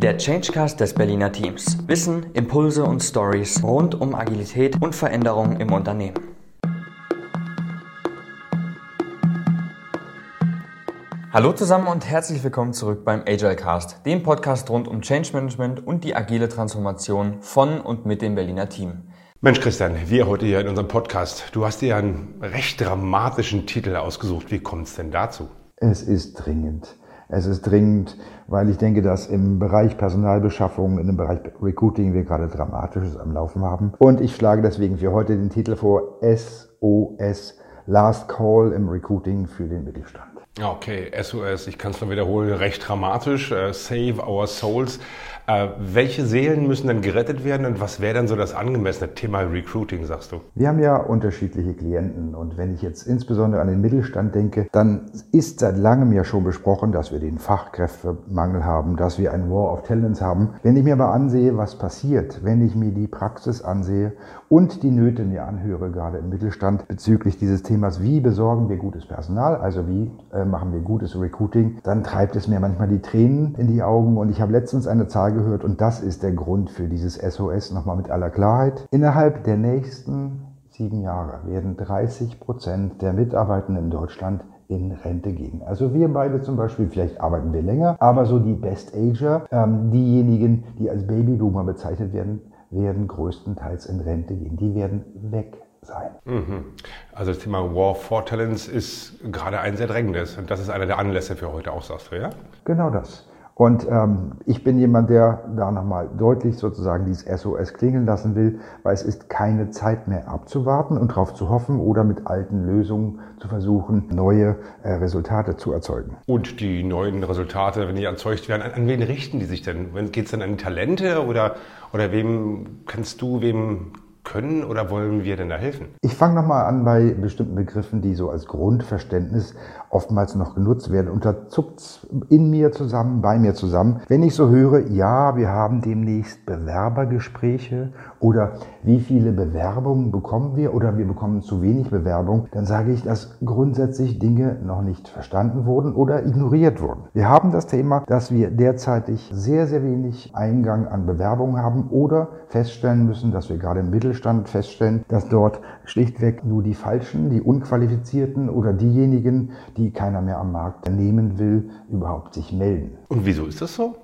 Der Changecast des Berliner Teams. Wissen, Impulse und Stories rund um Agilität und Veränderung im Unternehmen. Hallo zusammen und herzlich willkommen zurück beim Agile Cast, dem Podcast rund um Change Management und die agile Transformation von und mit dem Berliner Team. Mensch, Christian, wir heute hier in unserem Podcast. Du hast dir einen recht dramatischen Titel ausgesucht. Wie kommt es denn dazu? Es ist dringend. Es ist dringend, weil ich denke, dass im Bereich Personalbeschaffung, in dem Bereich Recruiting wir gerade Dramatisches am Laufen haben. Und ich schlage deswegen für heute den Titel vor SOS, Last Call im Recruiting für den Mittelstand. Okay, SOS, ich kann es nur wiederholen, recht dramatisch. Uh, save our souls. Uh, welche Seelen müssen dann gerettet werden und was wäre dann so das angemessene Thema Recruiting, sagst du? Wir haben ja unterschiedliche Klienten und wenn ich jetzt insbesondere an den Mittelstand denke, dann ist seit langem ja schon besprochen, dass wir den Fachkräftemangel haben, dass wir ein War of Talents haben. Wenn ich mir aber ansehe, was passiert, wenn ich mir die Praxis ansehe und die Nöte mir anhöre, gerade im Mittelstand, bezüglich dieses Themas, wie besorgen wir gutes Personal, also wie äh, machen wir gutes Recruiting, dann treibt es mir manchmal die Tränen in die Augen. Und ich habe letztens eine Zahl gehört und das ist der Grund für dieses SOS nochmal mit aller Klarheit. Innerhalb der nächsten sieben Jahre werden 30 Prozent der Mitarbeitenden in Deutschland in Rente gehen. Also wir beide zum Beispiel, vielleicht arbeiten wir länger, aber so die Best Ager, ähm, diejenigen, die als Babyboomer bezeichnet werden, werden größtenteils in Rente gehen. Die werden weg sein. Mhm. Also das Thema War for Talents ist gerade ein sehr drängendes und das ist einer der Anlässe für heute auch, sagst du, ja? Genau das. Und ähm, ich bin jemand, der da nochmal deutlich sozusagen dieses SOS klingeln lassen will, weil es ist keine Zeit mehr abzuwarten und darauf zu hoffen oder mit alten Lösungen zu versuchen, neue äh, Resultate zu erzeugen. Und die neuen Resultate, wenn die erzeugt werden, an, an wen richten die sich denn? Geht es denn an Talente oder, oder wem kannst du, wem können oder wollen wir denn da helfen? Ich fange nochmal an bei bestimmten Begriffen, die so als Grundverständnis oftmals noch genutzt werden. Und da zuckt in mir zusammen, bei mir zusammen. Wenn ich so höre, ja, wir haben demnächst Bewerbergespräche oder wie viele Bewerbungen bekommen wir oder wir bekommen zu wenig Bewerbung, dann sage ich, dass grundsätzlich Dinge noch nicht verstanden wurden oder ignoriert wurden. Wir haben das Thema, dass wir derzeitig sehr, sehr wenig Eingang an Bewerbungen haben oder feststellen müssen, dass wir gerade im Mittelstand Mittelstand feststellen, dass dort schlichtweg nur die Falschen, die Unqualifizierten oder diejenigen, die keiner mehr am Markt nehmen will, überhaupt sich melden. Und wieso ist das so?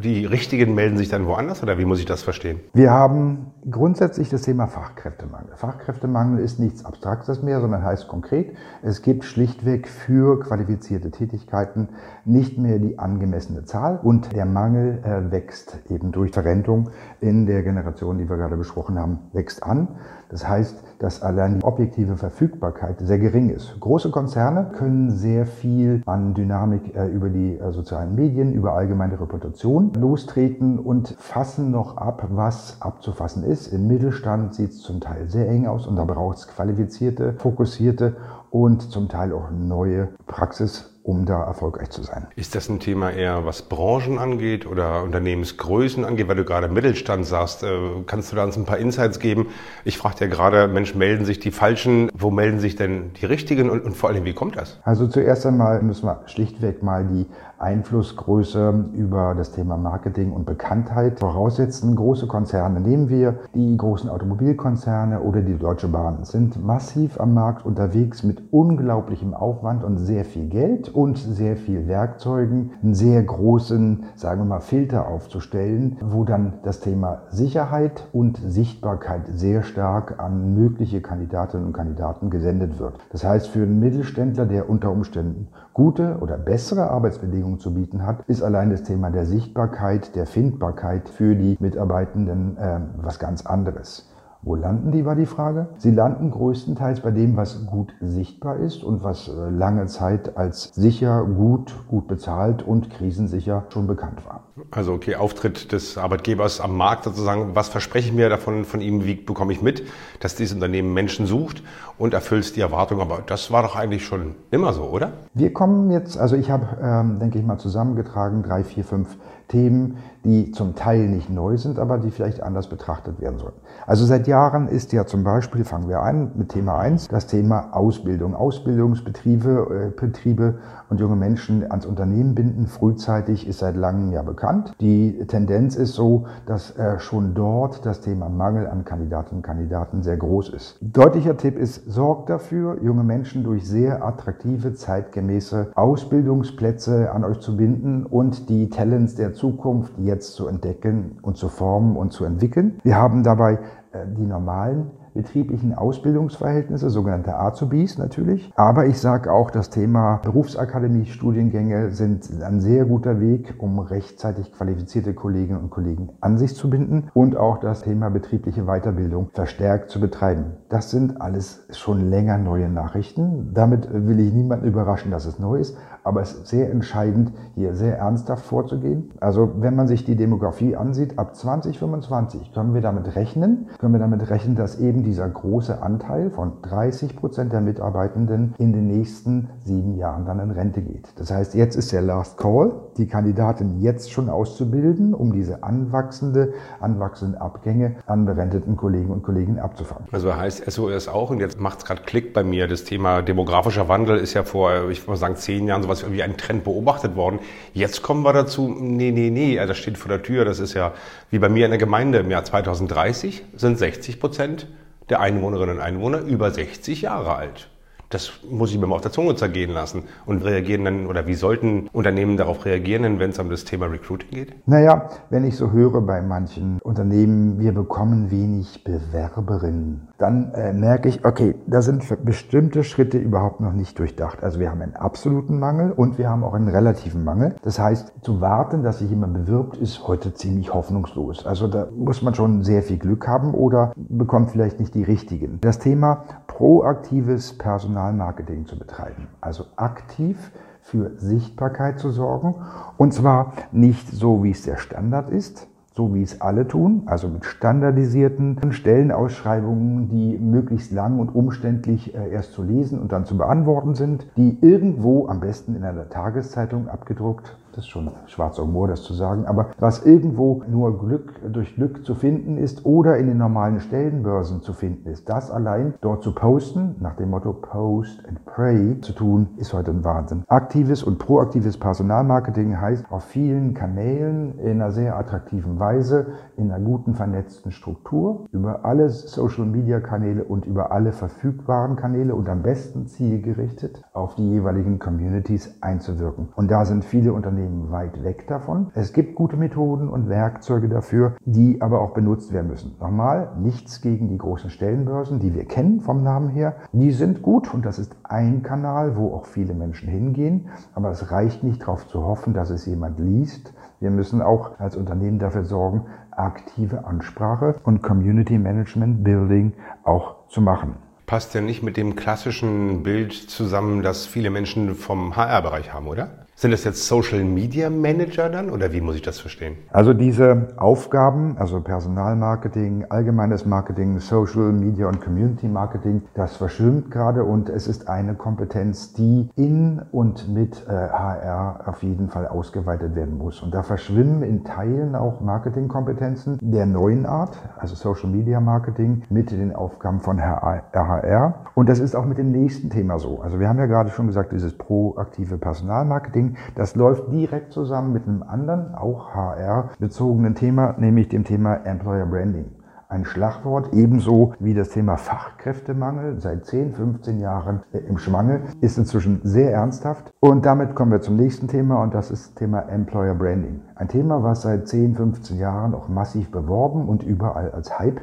Die Richtigen melden sich dann woanders oder wie muss ich das verstehen? Wir haben grundsätzlich das Thema Fachkräftemangel. Fachkräftemangel ist nichts Abstraktes mehr, sondern heißt konkret, es gibt schlichtweg für qualifizierte Tätigkeiten nicht mehr die angemessene Zahl und der Mangel äh, wächst eben durch Verrentung in der Generation, die wir gerade besprochen haben, wächst an. Das heißt, dass allein die objektive Verfügbarkeit sehr gering ist. Große Konzerne können sehr viel an Dynamik äh, über die äh, sozialen Medien, über allgemeine Reputation lostreten und fassen noch ab, was abzufassen ist. Im Mittelstand sieht es zum Teil sehr eng aus und da braucht es qualifizierte, fokussierte und zum Teil auch neue Praxis um da erfolgreich zu sein. Ist das ein Thema eher, was Branchen angeht oder Unternehmensgrößen angeht, weil du gerade Mittelstand sagst? Äh, kannst du da uns ein paar Insights geben? Ich frage ja gerade, Mensch, melden sich die Falschen? Wo melden sich denn die Richtigen? Und, und vor allem, wie kommt das? Also zuerst einmal müssen wir schlichtweg mal die Einflussgröße über das Thema Marketing und Bekanntheit voraussetzen. Große Konzerne nehmen wir, die großen Automobilkonzerne oder die Deutsche Bahn sind massiv am Markt unterwegs mit unglaublichem Aufwand und sehr viel Geld und sehr viel Werkzeugen, einen sehr großen, sagen wir mal, Filter aufzustellen, wo dann das Thema Sicherheit und Sichtbarkeit sehr stark an mögliche Kandidatinnen und Kandidaten gesendet wird. Das heißt, für einen Mittelständler, der unter Umständen gute oder bessere Arbeitsbedingungen zu bieten hat, ist allein das Thema der Sichtbarkeit, der Findbarkeit für die Mitarbeitenden äh, was ganz anderes. Wo landen die, war die Frage. Sie landen größtenteils bei dem, was gut sichtbar ist und was äh, lange Zeit als sicher, gut, gut bezahlt und krisensicher schon bekannt war. Also okay, Auftritt des Arbeitgebers am Markt sozusagen. Was verspreche ich mir davon von ihm? Wie bekomme ich mit, dass dieses Unternehmen Menschen sucht? und erfüllst die Erwartung. Aber das war doch eigentlich schon immer so, oder? Wir kommen jetzt, also ich habe, ähm, denke ich mal, zusammengetragen drei, vier, fünf Themen, die zum Teil nicht neu sind, aber die vielleicht anders betrachtet werden sollen. Also seit Jahren ist ja zum Beispiel, fangen wir an mit Thema 1, das Thema Ausbildung. Ausbildungsbetriebe äh, Betriebe und junge Menschen ans Unternehmen binden, frühzeitig, ist seit langem ja bekannt. Die Tendenz ist so, dass äh, schon dort das Thema Mangel an Kandidatinnen und Kandidaten sehr groß ist. Deutlicher Tipp ist, sorgt dafür, junge Menschen durch sehr attraktive, zeitgemäße Ausbildungsplätze an euch zu binden und die Talents der Zukunft jetzt zu entdecken und zu formen und zu entwickeln. Wir haben dabei äh, die normalen betrieblichen Ausbildungsverhältnisse, sogenannte Azubis natürlich. Aber ich sage auch, das Thema Berufsakademie-Studiengänge sind ein sehr guter Weg, um rechtzeitig qualifizierte Kolleginnen und Kollegen an sich zu binden und auch das Thema betriebliche Weiterbildung verstärkt zu betreiben. Das sind alles schon länger neue Nachrichten. Damit will ich niemanden überraschen, dass es neu ist, aber es ist sehr entscheidend, hier sehr ernsthaft vorzugehen. Also wenn man sich die Demografie ansieht, ab 2025 können wir damit rechnen, können wir damit rechnen, dass eben dieser große Anteil von 30 Prozent der Mitarbeitenden in den nächsten sieben Jahren dann in Rente geht. Das heißt, jetzt ist der Last Call, die Kandidaten jetzt schon auszubilden, um diese anwachsende, anwachsenden Abgänge an berenteten Kollegen und Kolleginnen abzufangen. Also heißt SOS auch, und jetzt macht es gerade Klick bei mir, das Thema demografischer Wandel ist ja vor, ich würde sagen, zehn Jahren sowas wie ein Trend beobachtet worden. Jetzt kommen wir dazu, nee, nee, nee, also das steht vor der Tür, das ist ja wie bei mir in der Gemeinde im Jahr 2030 sind 60 Prozent der Einwohnerinnen und Einwohner über 60 Jahre alt. Das muss ich mir mal auf der Zunge zergehen lassen. Und reagieren dann, oder wie sollten Unternehmen darauf reagieren, wenn es um das Thema Recruiting geht? Naja, wenn ich so höre bei manchen Unternehmen, wir bekommen wenig Bewerberinnen, dann äh, merke ich, okay, da sind bestimmte Schritte überhaupt noch nicht durchdacht. Also wir haben einen absoluten Mangel und wir haben auch einen relativen Mangel. Das heißt, zu warten, dass sich jemand bewirbt, ist heute ziemlich hoffnungslos. Also da muss man schon sehr viel Glück haben oder bekommt vielleicht nicht die richtigen. Das Thema proaktives Personalmarketing zu betreiben. Also aktiv für Sichtbarkeit zu sorgen. Und zwar nicht so, wie es der Standard ist, so wie es alle tun, also mit standardisierten Stellenausschreibungen, die möglichst lang und umständlich äh, erst zu lesen und dann zu beantworten sind, die irgendwo am besten in einer Tageszeitung abgedruckt das ist schon schwarzer Humor, das zu sagen, aber was irgendwo nur Glück durch Glück zu finden ist oder in den normalen Stellenbörsen zu finden ist, das allein dort zu posten, nach dem Motto Post and Pray zu tun, ist heute ein Wahnsinn. Aktives und proaktives Personalmarketing heißt auf vielen Kanälen in einer sehr attraktiven Weise, in einer guten vernetzten Struktur, über alle Social Media Kanäle und über alle verfügbaren Kanäle und am besten zielgerichtet auf die jeweiligen Communities einzuwirken. Und da sind viele Unternehmen Unternehmen weit weg davon. Es gibt gute Methoden und Werkzeuge dafür, die aber auch benutzt werden müssen. Nochmal, nichts gegen die großen Stellenbörsen, die wir kennen vom Namen her. Die sind gut und das ist ein Kanal, wo auch viele Menschen hingehen. Aber es reicht nicht darauf zu hoffen, dass es jemand liest. Wir müssen auch als Unternehmen dafür sorgen, aktive Ansprache und Community Management Building auch zu machen passt ja nicht mit dem klassischen Bild zusammen, das viele Menschen vom HR-Bereich haben, oder? Sind das jetzt Social Media Manager dann oder wie muss ich das verstehen? Also diese Aufgaben, also Personalmarketing, allgemeines Marketing, Social Media und Community Marketing, das verschwimmt gerade und es ist eine Kompetenz, die in und mit äh, HR auf jeden Fall ausgeweitet werden muss. Und da verschwimmen in Teilen auch Marketingkompetenzen der neuen Art, also Social Media Marketing, mit den Aufgaben von HR. Und das ist auch mit dem nächsten Thema so. Also wir haben ja gerade schon gesagt, dieses proaktive Personalmarketing. Das läuft direkt zusammen mit einem anderen, auch HR-bezogenen Thema, nämlich dem Thema Employer Branding ein Schlagwort, ebenso wie das Thema Fachkräftemangel seit 10, 15 Jahren äh, im Schmangel, ist inzwischen sehr ernsthaft. Und damit kommen wir zum nächsten Thema und das ist das Thema Employer Branding. Ein Thema, was seit 10, 15 Jahren auch massiv beworben und überall als Hype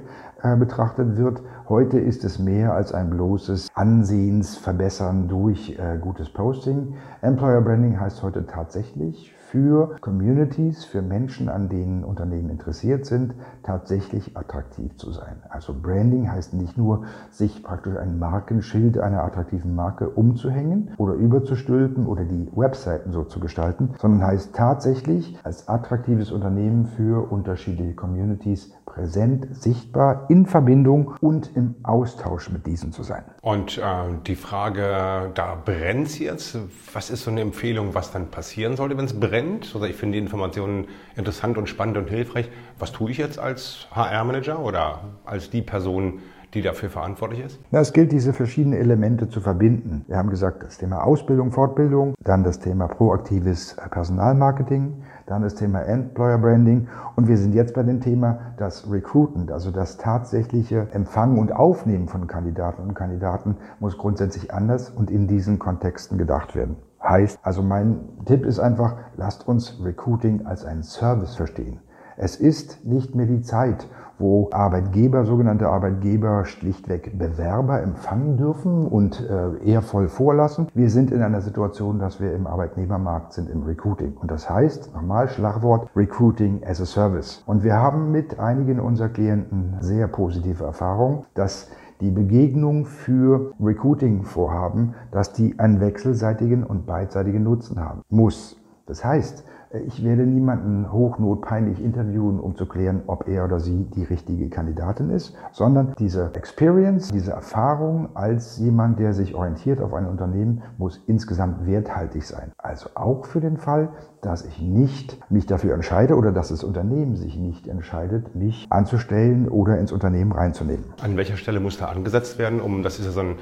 betrachtet wird. Heute ist es mehr als ein bloßes Ansehensverbessern durch äh, gutes Posting. Employer Branding heißt heute tatsächlich für Communities, für Menschen, an denen Unternehmen interessiert sind, tatsächlich attraktiv zu sein. Also Branding heißt nicht nur, sich praktisch ein Markenschild einer attraktiven Marke umzuhängen oder überzustülpen oder die Webseiten so zu gestalten, sondern heißt tatsächlich als attraktives Unternehmen für unterschiedliche Communities präsent, sichtbar, in Verbindung und im Austausch mit diesen zu sein. Und äh, die Frage, da brennt es jetzt. Was ist so eine Empfehlung, was dann passieren sollte, wenn es brennt? Also ich finde die Informationen interessant und spannend und hilfreich. Was tue ich jetzt als HR-Manager oder als die Person, die dafür verantwortlich ist? Na, es gilt, diese verschiedenen Elemente zu verbinden. Wir haben gesagt, das Thema Ausbildung, Fortbildung, dann das Thema proaktives Personalmarketing, dann das Thema Employer Branding und wir sind jetzt bei dem Thema das Recruitment, also das tatsächliche Empfangen und Aufnehmen von Kandidaten und Kandidaten muss grundsätzlich anders und in diesen Kontexten gedacht werden. Heißt, also mein Tipp ist einfach, lasst uns Recruiting als einen Service verstehen. Es ist nicht mehr die Zeit, wo Arbeitgeber, sogenannte Arbeitgeber, schlichtweg Bewerber empfangen dürfen und äh, eher voll vorlassen. Wir sind in einer Situation, dass wir im Arbeitnehmermarkt sind, im Recruiting. Und das heißt, nochmal Schlagwort, Recruiting as a Service. Und wir haben mit einigen unserer Klienten sehr positive Erfahrungen, dass die Begegnung für Recruiting-Vorhaben, dass die einen wechselseitigen und beidseitigen Nutzen haben muss. Das heißt, ich werde niemanden hochnotpeinlich interviewen, um zu klären, ob er oder sie die richtige Kandidatin ist, sondern diese Experience, diese Erfahrung als jemand, der sich orientiert auf ein Unternehmen, muss insgesamt werthaltig sein. Also auch für den Fall, dass ich nicht mich dafür entscheide oder dass das Unternehmen sich nicht entscheidet, mich anzustellen oder ins Unternehmen reinzunehmen. An welcher Stelle muss da angesetzt werden, um, das ist ja so ein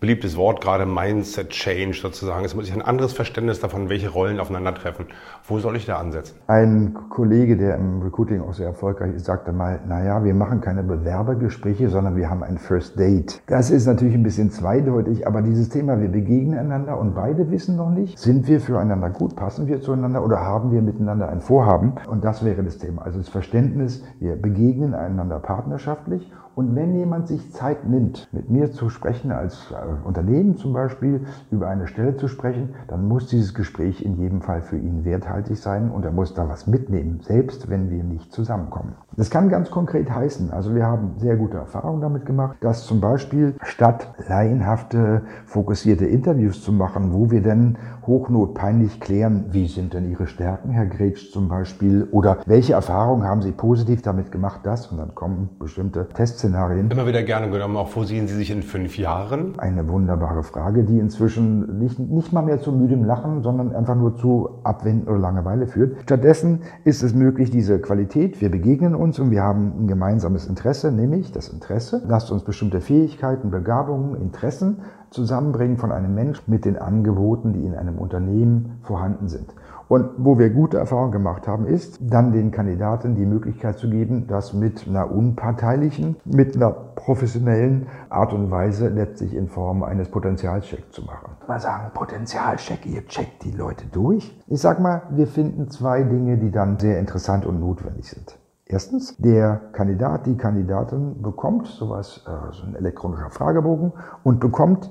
beliebtes Wort, gerade Mindset Change sozusagen. Es muss sich ein anderes Verständnis davon, welche Rollen aufeinandertreffen. Wo soll ich da ansetzen? Ein Kollege, der im Recruiting auch sehr erfolgreich ist, sagte mal, naja, wir machen keine Bewerbergespräche, sondern wir haben ein First Date. Das ist natürlich ein bisschen zweideutig, aber dieses Thema, wir begegnen einander und beide wissen noch nicht, sind wir füreinander gut, passen wir zueinander oder haben wir miteinander ein Vorhaben? Und das wäre das Thema. Also das Verständnis, wir begegnen einander partnerschaftlich und wenn jemand sich Zeit nimmt, mit mir zu sprechen, als äh, Unternehmen zum Beispiel, über eine Stelle zu sprechen, dann muss dieses Gespräch in jedem Fall für ihn werthaltig sein und er muss da was mitnehmen, selbst wenn wir nicht zusammenkommen. Das kann ganz konkret heißen, also wir haben sehr gute Erfahrungen damit gemacht, dass zum Beispiel statt laienhafte, fokussierte Interviews zu machen, wo wir dann hochnotpeinlich klären, wie sind denn Ihre Stärken, Herr Gretsch zum Beispiel, oder welche Erfahrungen haben Sie positiv damit gemacht, das, und dann kommen bestimmte Tests Szenarien. Immer wieder gerne genommen. Auch wo sehen Sie sich in fünf Jahren? Eine wunderbare Frage, die inzwischen nicht, nicht mal mehr zu müdem Lachen, sondern einfach nur zu Abwenden oder Langeweile führt. Stattdessen ist es möglich, diese Qualität, wir begegnen uns und wir haben ein gemeinsames Interesse, nämlich das Interesse. Lasst uns bestimmte Fähigkeiten, Begabungen, Interessen zusammenbringen von einem Menschen mit den Angeboten, die in einem Unternehmen vorhanden sind. Und wo wir gute Erfahrungen gemacht haben, ist dann den Kandidaten die Möglichkeit zu geben, das mit einer unparteilichen, mit einer professionellen Art und Weise letztlich in Form eines Potenzialchecks zu machen. Mal sagen, Potenzialcheck, ihr checkt die Leute durch. Ich sag mal, wir finden zwei Dinge, die dann sehr interessant und notwendig sind. Erstens, der Kandidat, die Kandidatin bekommt sowas, äh, so ein elektronischer Fragebogen und bekommt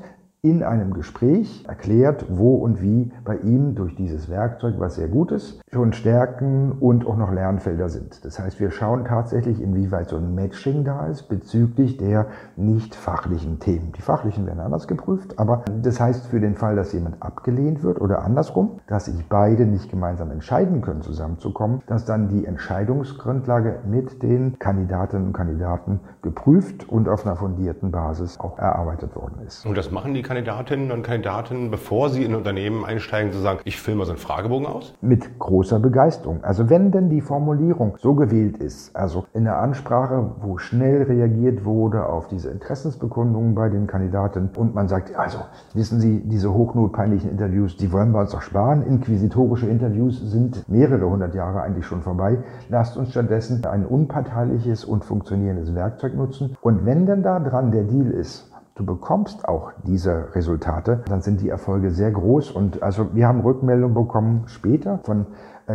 in einem Gespräch erklärt, wo und wie bei ihm durch dieses Werkzeug, was sehr gut ist, schon Stärken und auch noch Lernfelder sind. Das heißt, wir schauen tatsächlich, inwieweit so ein Matching da ist bezüglich der nicht fachlichen Themen. Die fachlichen werden anders geprüft, aber das heißt für den Fall, dass jemand abgelehnt wird oder andersrum, dass sich beide nicht gemeinsam entscheiden können, zusammenzukommen, dass dann die Entscheidungsgrundlage mit den Kandidatinnen und Kandidaten geprüft und auf einer fundierten Basis auch erarbeitet worden ist. Und das machen die Kandidatinnen und Kandidaten, bevor sie in Unternehmen einsteigen, zu sagen, ich mal so einen Fragebogen aus? Mit großer Begeisterung. Also wenn denn die Formulierung so gewählt ist, also in der Ansprache, wo schnell reagiert wurde auf diese Interessensbekundungen bei den Kandidaten und man sagt, also wissen Sie, diese hochnotpeinlichen Interviews, die wollen wir uns doch sparen. Inquisitorische Interviews sind mehrere hundert Jahre eigentlich schon vorbei. Lasst uns stattdessen ein unparteiliches und funktionierendes Werkzeug nutzen. Und wenn denn da dran der Deal ist, du bekommst auch diese Resultate, dann sind die Erfolge sehr groß. Und also wir haben Rückmeldungen bekommen später von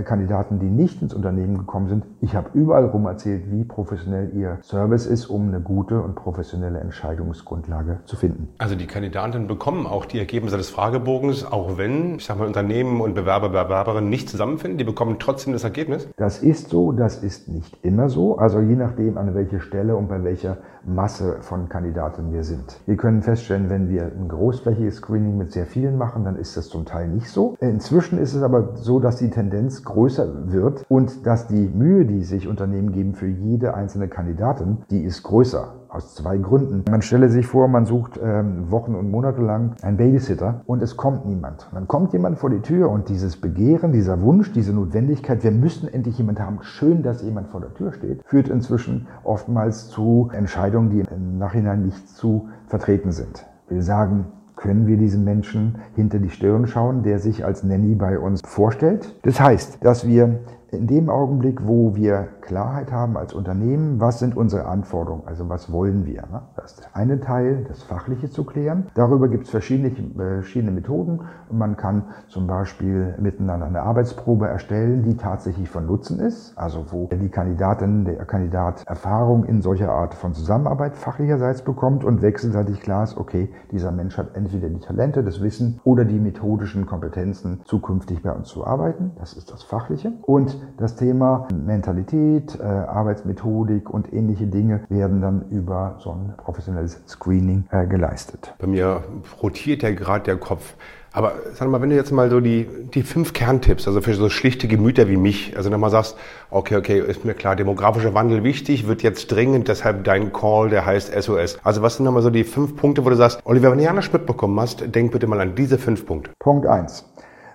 Kandidaten, die nicht ins Unternehmen gekommen sind. Ich habe überall rum erzählt, wie professionell ihr Service ist, um eine gute und professionelle Entscheidungsgrundlage zu finden. Also die Kandidaten bekommen auch die Ergebnisse des Fragebogens, auch wenn, ich sage mal, Unternehmen und Bewerber, Bewerberinnen nicht zusammenfinden, die bekommen trotzdem das Ergebnis? Das ist so, das ist nicht immer so. Also je nachdem, an welche Stelle und bei welcher Masse von Kandidaten wir sind. Wir können feststellen, wenn wir ein großflächiges Screening mit sehr vielen machen, dann ist das zum Teil nicht so. Inzwischen ist es aber so, dass die Tendenz größer wird und dass die Mühe, die sich Unternehmen geben für jede einzelne Kandidatin, die ist größer. Aus zwei Gründen. Man stelle sich vor, man sucht ähm, Wochen und Monate lang einen Babysitter und es kommt niemand. dann kommt jemand vor die Tür und dieses Begehren, dieser Wunsch, diese Notwendigkeit, wir müssen endlich jemand haben, schön, dass jemand vor der Tür steht, führt inzwischen oftmals zu Entscheidungen, die im Nachhinein nicht zu vertreten sind. Wir sagen, können wir diesem Menschen hinter die Stirn schauen, der sich als Nanny bei uns vorstellt. Das heißt, dass wir in dem Augenblick, wo wir Klarheit haben als Unternehmen, was sind unsere Anforderungen, also was wollen wir. Ne? Das ist der eine Teil, das Fachliche zu klären. Darüber gibt es verschiedene, verschiedene Methoden. Man kann zum Beispiel miteinander eine Arbeitsprobe erstellen, die tatsächlich von Nutzen ist, also wo die Kandidatin, der Kandidat Erfahrung in solcher Art von Zusammenarbeit fachlicherseits bekommt und wechselseitig klar ist, okay, dieser Mensch hat entweder die Talente, das Wissen oder die methodischen Kompetenzen, zukünftig bei uns zu arbeiten. Das ist das Fachliche. Und das Thema Mentalität, äh, Arbeitsmethodik und ähnliche Dinge werden dann über so ein professionelles Screening äh, geleistet. Bei mir rotiert ja gerade der Kopf. Aber sag mal, wenn du jetzt mal so die, die fünf Kerntipps, also für so schlichte Gemüter wie mich, also nochmal sagst, okay, okay, ist mir klar, demografischer Wandel wichtig, wird jetzt dringend, deshalb dein Call, der heißt SOS. Also was sind nochmal so die fünf Punkte, wo du sagst, Oliver, wenn du ja mitbekommen hast, denk bitte mal an diese fünf Punkte. Punkt eins.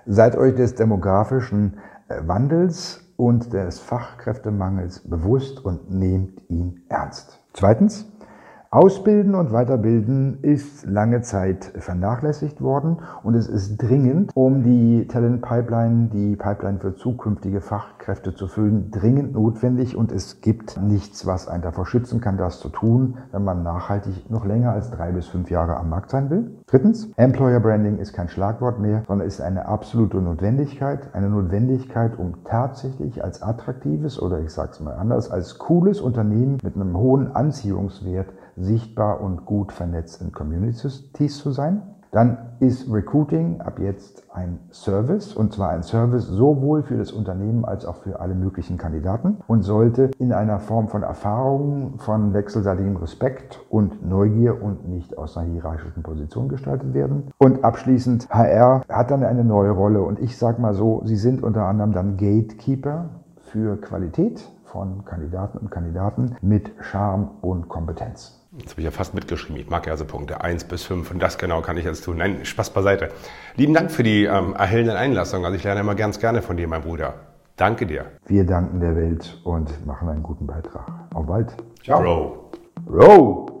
Seid euch des demografischen Wandels und des Fachkräftemangels bewusst und nehmt ihn ernst. Zweitens, Ausbilden und Weiterbilden ist lange Zeit vernachlässigt worden und es ist dringend, um die Talent Pipeline, die Pipeline für zukünftige Fachkräfte zu füllen, dringend notwendig und es gibt nichts, was einen davor schützen kann, das zu tun, wenn man nachhaltig noch länger als drei bis fünf Jahre am Markt sein will. Drittens, Employer Branding ist kein Schlagwort mehr, sondern ist eine absolute Notwendigkeit, eine Notwendigkeit, um tatsächlich als attraktives oder ich sage es mal anders, als cooles Unternehmen mit einem hohen Anziehungswert sichtbar und gut vernetzt in Communities zu sein. Dann ist Recruiting ab jetzt ein Service und zwar ein Service sowohl für das Unternehmen als auch für alle möglichen Kandidaten und sollte in einer Form von Erfahrung, von wechselseitigem Respekt und Neugier und nicht aus einer hierarchischen Position gestaltet werden. Und abschließend, HR hat dann eine neue Rolle und ich sage mal so, sie sind unter anderem dann Gatekeeper für Qualität von Kandidaten und Kandidaten mit Charme und Kompetenz. Jetzt habe ich ja fast mitgeschrieben. Ich mag ja also Punkte 1 bis 5 und das genau kann ich jetzt tun. Nein, Spaß beiseite. Lieben Dank für die ähm, erhellenden Einlassungen. Also ich lerne immer ganz gerne von dir, mein Bruder. Danke dir. Wir danken der Welt und machen einen guten Beitrag. Auf bald. Ciao. Bro. Bro.